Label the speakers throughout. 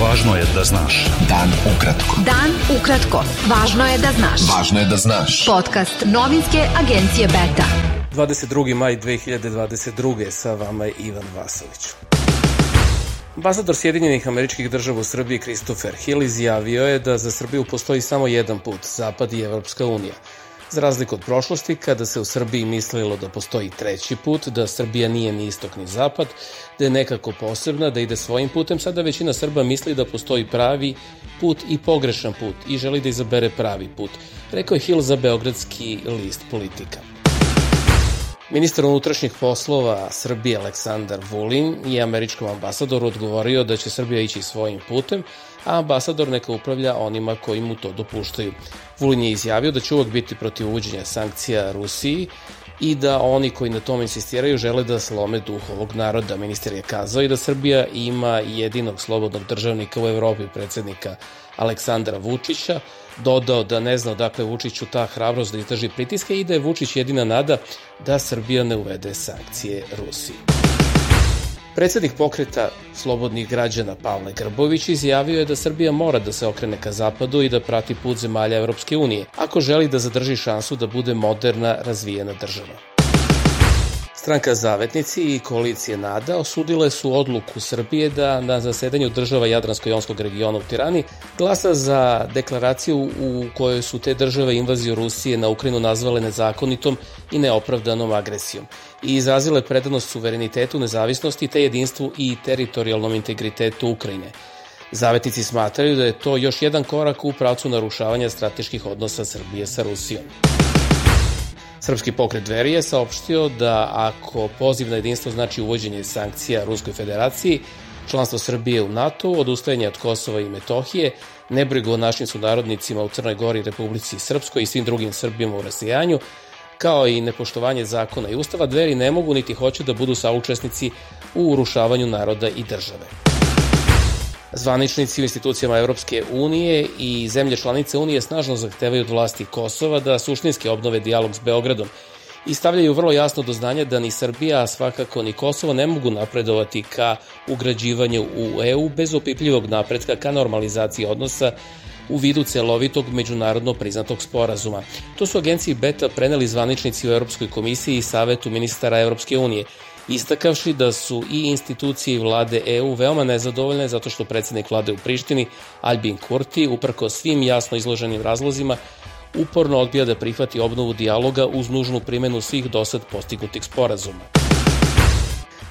Speaker 1: Važno je da znaš.
Speaker 2: Dan ukratko.
Speaker 3: Dan ukratko. Važno je da znaš.
Speaker 2: Važno je da znaš.
Speaker 3: Podcast novinske agencije Beta.
Speaker 4: 22. maj 2022. sa vama je Ivan Vasović. Ambasador Sjedinjenih američkih država u Srbiji Christopher Hill izjavio je da za Srbiju postoji samo jedan put, Zapad i Evropska unija. Za razliku od prošlosti, kada se u Srbiji mislilo da postoji treći put, da Srbija nije ni istok ni zapad, da je nekako posebna, da ide svojim putem, sada većina Srba misli da postoji pravi put i pogrešan put i želi da izabere pravi put, rekao je Hill za Beogradski list Politika. Ministar unutrašnjih poslova Srbije Aleksandar Vulin je američkom ambasadoru odgovorio da će Srbija ići svojim putem, a ambasador neka upravlja onima koji mu to dopuštaju. Vulin je izjavio da će uvek biti protiv uvođenja sankcija Rusiji i da oni koji na tome insistiraju žele da slome duh ovog naroda. Ministar je kazao i da Srbija ima jedinog slobodnog državnika u Evropi, predsednika Aleksandra Vučića, dodao da ne zna odakle Vučiću ta hrabrost da izdrži pritiske i da je Vučić jedina nada da Srbija ne uvede sankcije Rusiji. Predsednik pokreta slobodnih građana Pavle Grbović izjavio je da Srbija mora da se okrene ka zapadu i da prati put zemalja Evropske unije, ako želi da zadrži šansu da bude moderna, razvijena država. Stranka Zavetnici i koalicije NADA osudile su odluku Srbije da na zasedanju država Jadransko-Jonskog regiona u Tirani glasa za deklaraciju u kojoj su te države invaziju Rusije na Ukrajinu nazvale nezakonitom i neopravdanom agresijom i izrazile predanost suverenitetu, nezavisnosti te jedinstvu i teritorijalnom integritetu Ukrajine. Zavetnici smatraju da je to još jedan korak u pravcu narušavanja strateških odnosa Srbije sa Rusijom. Srpski pokret Dveri je saopštio da ako poziv na jedinstvo znači uvođenje sankcija Ruskoj federaciji, članstvo Srbije u NATO, odustajanje od Kosova i Metohije, nebrigo o našim sunarodnicima u Crnoj Gori, Republici Srpskoj i svim drugim Srbijama u rasijanju, kao i nepoštovanje zakona i ustava, dveri ne mogu niti hoće da budu saučesnici u urušavanju naroda i države. Zvaničnici u institucijama Evropske unije i zemlje članice Unije snažno zahtevaju od vlasti Kosova da suštinski obnove dijalog s Beogradom i stavljaju vrlo jasno do znanja da ni Srbija, a svakako ni Kosovo ne mogu napredovati ka ugrađivanju u EU bez opipljivog napretka ka normalizaciji odnosa u vidu celovitog međunarodno priznatog sporazuma. To su agenciji BETA preneli zvaničnici u Europskoj komisiji i Savetu ministara Evropske unije – istakavši da su i institucije i vlade EU veoma nezadovoljne zato što predsednik vlade u Prištini, Albin Kurti, uprko svim jasno izloženim razlozima, uporno odbija da prihvati obnovu dijaloga uz nužnu primenu svih dosad postignutih sporazuma.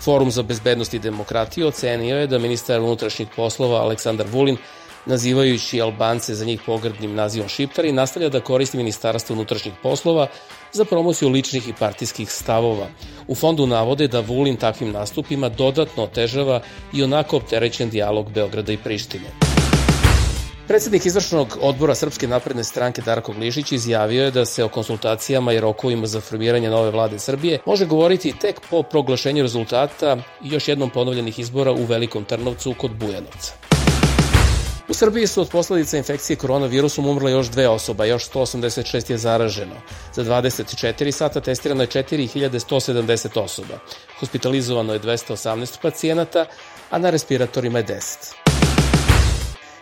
Speaker 4: Forum za bezbednost i demokratiju ocenio je da ministar unutrašnjih poslova Aleksandar Vulin nazivajući Albance za njih pogrdnim nazivom Šiptari, nastavlja da koristi Ministarstvo unutrašnjih poslova za promociju ličnih i partijskih stavova. U fondu navode da Vulin takvim nastupima dodatno otežava i onako opterećen dijalog Beograda i Prištine. Predsednik izvršnog odbora Srpske napredne stranke Darko Glišić izjavio je da se o konsultacijama i rokovima za formiranje nove vlade Srbije može govoriti tek po proglašenju rezultata još jednom ponovljenih izbora u Velikom Trnovcu kod Bujanovca. U Srbiji su od posledica infekcije koronavirusom umrle još dve osoba, još 186 je zaraženo. Za 24 sata testirano je 4170 osoba. Hospitalizovano je 218 pacijenata, a na respiratorima je 10.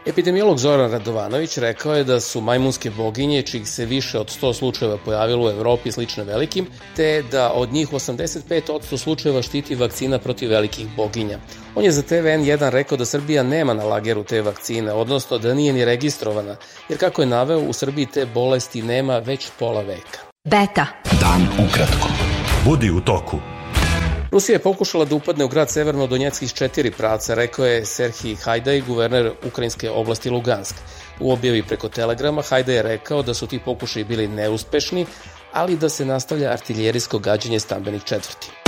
Speaker 4: Epidemiolog Zoran Radovanović rekao je da su majmunske boginje, čih se više od 100 slučajeva pojavilo u Evropi slične velikim, te da od njih 85% slučajeva štiti vakcina protiv velikih boginja. On je za TVN1 rekao da Srbija nema na lageru te vakcine, odnosno da nije ni registrovana, jer kako je naveo, u Srbiji te bolesti nema već pola veka.
Speaker 3: Beta.
Speaker 2: Dan ukratko.
Speaker 1: Budi u toku.
Speaker 4: Rusija je pokušala da upadne u grad Severno Donjecki iz četiri pravca, rekao je Serhij Hajdaj, guverner ukrajinske oblasti Lugansk. U objavi preko telegrama Hajdaj je rekao da su ti pokušaji bili neuspešni, ali da se nastavlja artiljerijsko gađanje stambenih četvrti.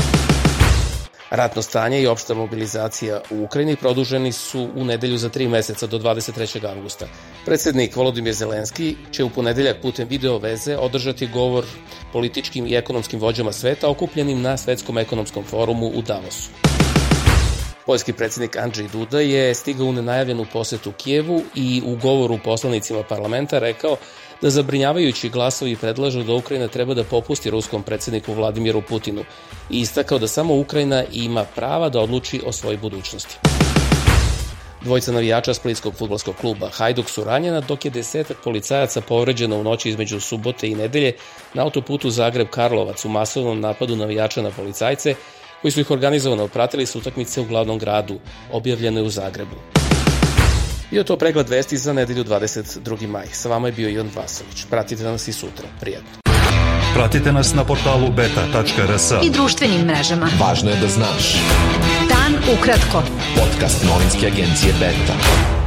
Speaker 4: Ratno stanje i opšta mobilizacija u Ukrajini produženi su u nedelju za tri meseca do 23. avgusta. Predsednik Volodimir Zelenski će u ponedeljak putem video veze održati govor političkim i ekonomskim vođama sveta okupljenim na Svetskom ekonomskom forumu u Davosu. Poljski predsednik Andrzej Duda je stigao u nenajavljenu posetu Kijevu i u govoru poslanicima parlamenta rekao da zabrinjavajući glasovi predlažu da Ukrajina treba da popusti ruskom predsedniku Vladimiru Putinu i istakao da samo Ukrajina ima prava da odluči o svojoj budućnosti. Dvojica navijača Splitskog futbolskog kluba Hajduk su ranjena, dok je desetak policajaca povređeno u noći između subote i nedelje na autoputu Zagreb-Karlovac u masovnom napadu navijača na policajce, koji su ih organizovano pratili s utakmice u glavnom gradu, objavljene u Zagrebu. Bio to pregled vesti za nedelju 22. maj. Sa vama je bio Ivan Vasović. Pratite nas i sutra. Prijetno.
Speaker 1: Pratite nas na portalu beta.rs.
Speaker 3: I društvenim mrežama.
Speaker 2: Važno je da znaš.
Speaker 3: Dan ukratko.
Speaker 2: Podcast novinske agencije Beta.